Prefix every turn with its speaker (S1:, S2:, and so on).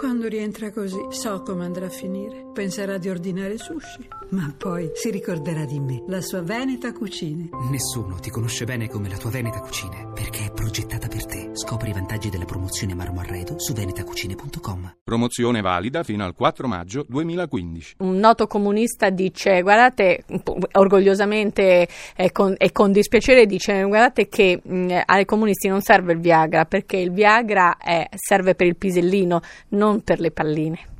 S1: Quando rientra così, so come andrà a finire. Penserà di ordinare sushi, ma poi si ricorderà di me, la sua Veneta Cucine.
S2: Nessuno ti conosce bene come la tua Veneta Cucine, Scopri i vantaggi della promozione Marmo Arredo su venetacucine.com.
S3: Promozione valida fino al 4 maggio 2015.
S4: Un noto comunista dice, guardate, orgogliosamente e con, e con dispiacere dice, guardate che mh, ai comunisti non serve il Viagra, perché il Viagra è, serve per il pisellino, non per le palline.